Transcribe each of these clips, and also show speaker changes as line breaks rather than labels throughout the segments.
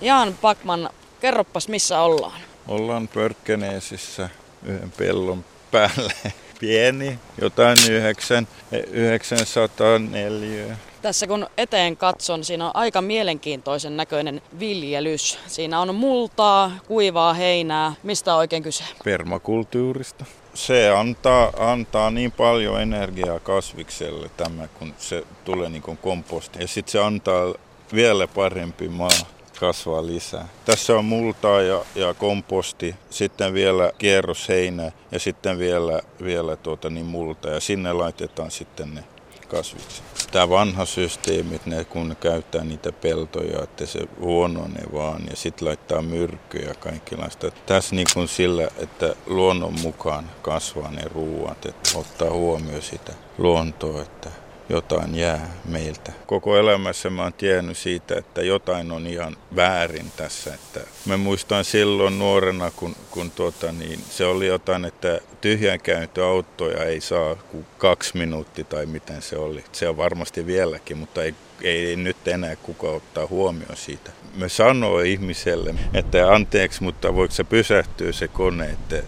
Jaan Pakman, kerroppas missä ollaan.
Ollaan Pörkkeneesissä yhden pellon päällä. Pieni, jotain 9, 904.
Tässä kun eteen katson, siinä on aika mielenkiintoisen näköinen viljelys. Siinä on multaa, kuivaa heinää. Mistä on oikein kyse?
Permakulttuurista. Se antaa, antaa niin paljon energiaa kasvikselle tämä, kun se tulee niin komposti. Ja sitten se antaa vielä parempi maa kasvaa lisää. Tässä on multaa ja, ja komposti, sitten vielä kierrosheinä ja sitten vielä, vielä tuota niin multa ja sinne laitetaan sitten ne kasviksi. Tämä vanha systeemi, ne, kun ne käyttää niitä peltoja, että se huononee vaan ja sitten laittaa myrkkyjä ja kaikenlaista. Tässä niin kuin sillä, että luonnon mukaan kasvaa ne ruuat, että ottaa huomioon sitä luontoa, että jotain jää meiltä. Koko elämässä mä oon tiennyt siitä, että jotain on ihan väärin tässä. Että mä muistan silloin nuorena, kun, kun tuota, niin se oli jotain, että tyhjänkäyntöautoja ei saa kuin kaksi minuuttia tai miten se oli. Se on varmasti vieläkin, mutta ei, ei nyt enää kuka ottaa huomioon siitä. Me sanoo ihmiselle, että anteeksi, mutta voiko se pysähtyä se kone, että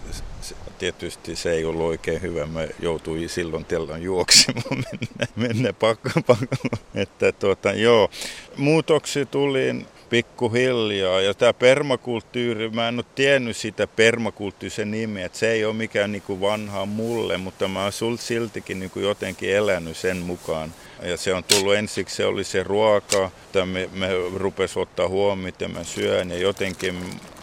tietysti se ei ollut oikein hyvä. Mä joutuin silloin tellan juoksemaan mennä, mennä pakko, pakko. Että tuota, joo. Muutoksi tuli pikkuhiljaa. Ja tämä permakulttuuri, mä en ole tiennyt sitä permakulttuurisen nimeä, että se ei ole mikään niin kuin vanha mulle, mutta mä oon siltikin niin kuin jotenkin elänyt sen mukaan. Ja se on tullut ensiksi, se oli se ruoka, että me, me rupes ottaa huomioon, että mä syön ja jotenkin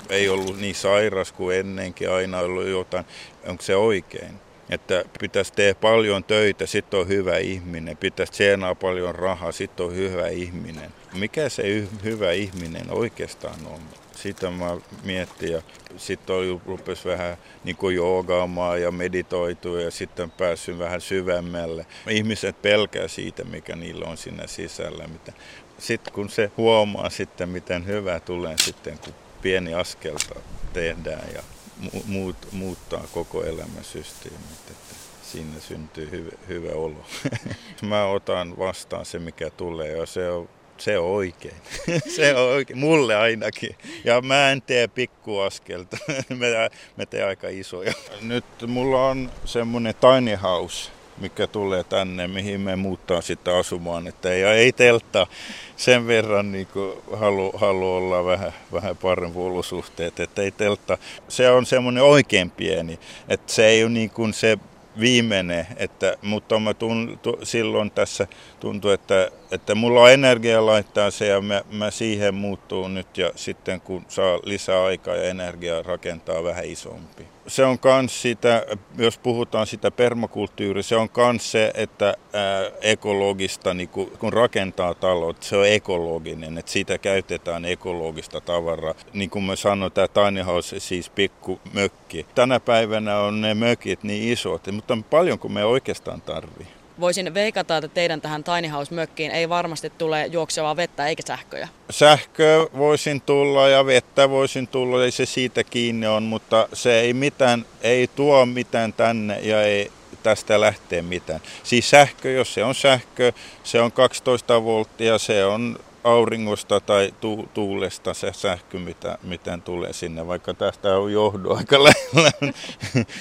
ei ollut niin sairas kuin ennenkin, aina ollut jotain. Onko se oikein? Että pitäisi tehdä paljon töitä, sitten on hyvä ihminen. Pitäisi tsenaa paljon rahaa, sitten on hyvä ihminen. Mikä se hyvä ihminen oikeastaan on? Sitä mä miettin ja sitten rupesi vähän niin kuin joogaamaan ja meditoitua ja sitten päässyt vähän syvemmälle. Ihmiset pelkää siitä, mikä niillä on siinä sisällä. Sitten kun se huomaa sitten, miten hyvä tulee sitten, kun pieni askelta tehdään ja muut, muuttaa koko elämänsysteemit. Että siinä syntyy hyvä, hyvä olo. Mä otan vastaan se, mikä tulee ja se on se on oikein. se on oikein. Mulle ainakin. Ja mä en tee pikkuaskelta. mä teen aika isoja. Nyt mulla on semmonen tiny house mikä tulee tänne, mihin me muuttaa sitten asumaan. Että ei, ei teltta sen verran niin halu, halu olla vähän, vähän parempi olosuhteet, että ei teltta. Se on semmoinen oikein pieni, että se ei ole niin kuin se viimeinen, että, mutta mä tun, tu, silloin tässä tuntuu, että, että mulla on energia laittaa se ja mä, mä siihen muuttuu nyt ja sitten kun saa lisää aikaa ja energiaa rakentaa vähän isompi se on kans sitä, jos puhutaan sitä permakulttuuria, se on kans se, että ää, ekologista, niin kun, kun rakentaa talot, se on ekologinen, että siitä käytetään ekologista tavaraa. Niin kuin mä sanoin, tämä tiny house, siis pikku mökki. Tänä päivänä on ne mökit niin isot, mutta paljonko me oikeastaan tarvii
voisin veikata, että teidän tähän tiny house-mökkiin ei varmasti tule juoksevaa vettä eikä sähköjä.
Sähkö voisin tulla ja vettä voisin tulla, ei se siitä kiinni on, mutta se ei, mitään, ei tuo mitään tänne ja ei tästä lähtee mitään. Siis sähkö, jos se on sähkö, se on 12 volttia, se on auringosta tai tu- tuulesta se sähkö, mitä, miten tulee sinne, vaikka tästä on johdu aika lähellä.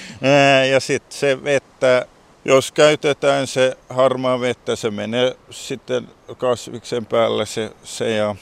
ja sitten se vettä, jos käytetään se harmaa vettä, se menee sitten kasviksen päälle se, se ja,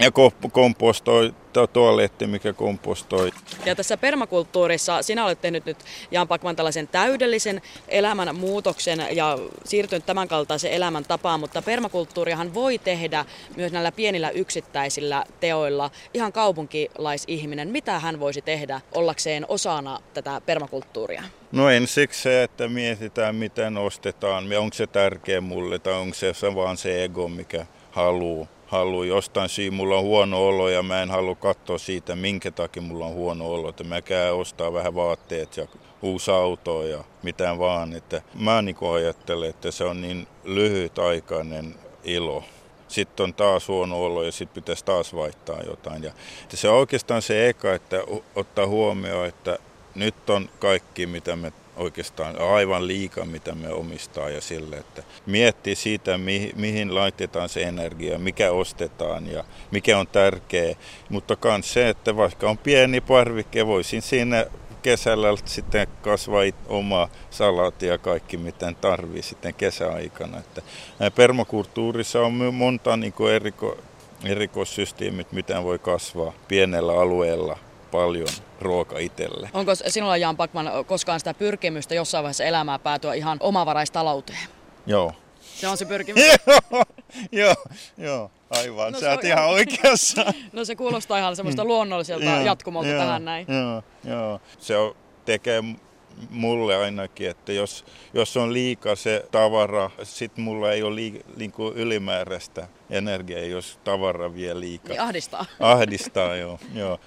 ja kompostoi tuoletti, mikä kompostoi.
Ja tässä permakulttuurissa sinä olet tehnyt nyt Jan Pakman tällaisen täydellisen elämän muutoksen ja siirtynyt tämän kaltaisen elämän tapaan, mutta permakulttuurihan voi tehdä myös näillä pienillä yksittäisillä teoilla ihan kaupunkilaisihminen. Mitä hän voisi tehdä ollakseen osana tätä permakulttuuria?
No ensiksi se, että mietitään miten ostetaan, onko se tärkeä mulle tai onko se vaan se ego, mikä haluaa halua jostain syy, mulla on huono olo ja mä en halua katsoa siitä, minkä takia mulla on huono olo. Että mä käyn ostaa vähän vaatteet ja uusi auto ja mitään vaan. Että mä niin ajattelen, että se on niin lyhytaikainen ilo. Sitten on taas huono olo ja sitten pitäisi taas vaihtaa jotain. Ja se on oikeastaan se eka, että ottaa huomioon, että nyt on kaikki, mitä me oikeastaan aivan liikaa, mitä me omistaa ja sille, että miettii siitä, mihin, laitetaan se energia, mikä ostetaan ja mikä on tärkeä. Mutta myös se, että vaikka on pieni parvike, voisin siinä kesällä sitten kasvaa oma salaatti ja kaikki, mitä tarvii sitten kesäaikana. Että permakulttuurissa on monta niin eriko, erikoissysteemit, mitä voi kasvaa pienellä alueella paljon ruoka itselle.
Onko sinulla Jan Pakman koskaan sitä pyrkimystä jossain vaiheessa elämää päätyä ihan omavaraista-talouteen?
Joo.
Se on se pyrkimys?
joo, joo, joo, aivan. No, Sä oot ihan oikeassa.
no se kuulostaa ihan semmoista luonnolliselta jatkumolta tähän näin.
Joo, joo. Se on, tekee mulle ainakin, että jos, jos on liikaa se tavara, sitten mulla ei ole liik, niinku ylimääräistä energiaa, jos tavara vie liikaa.
Niin ahdistaa.
Ahdistaa, joo. joo.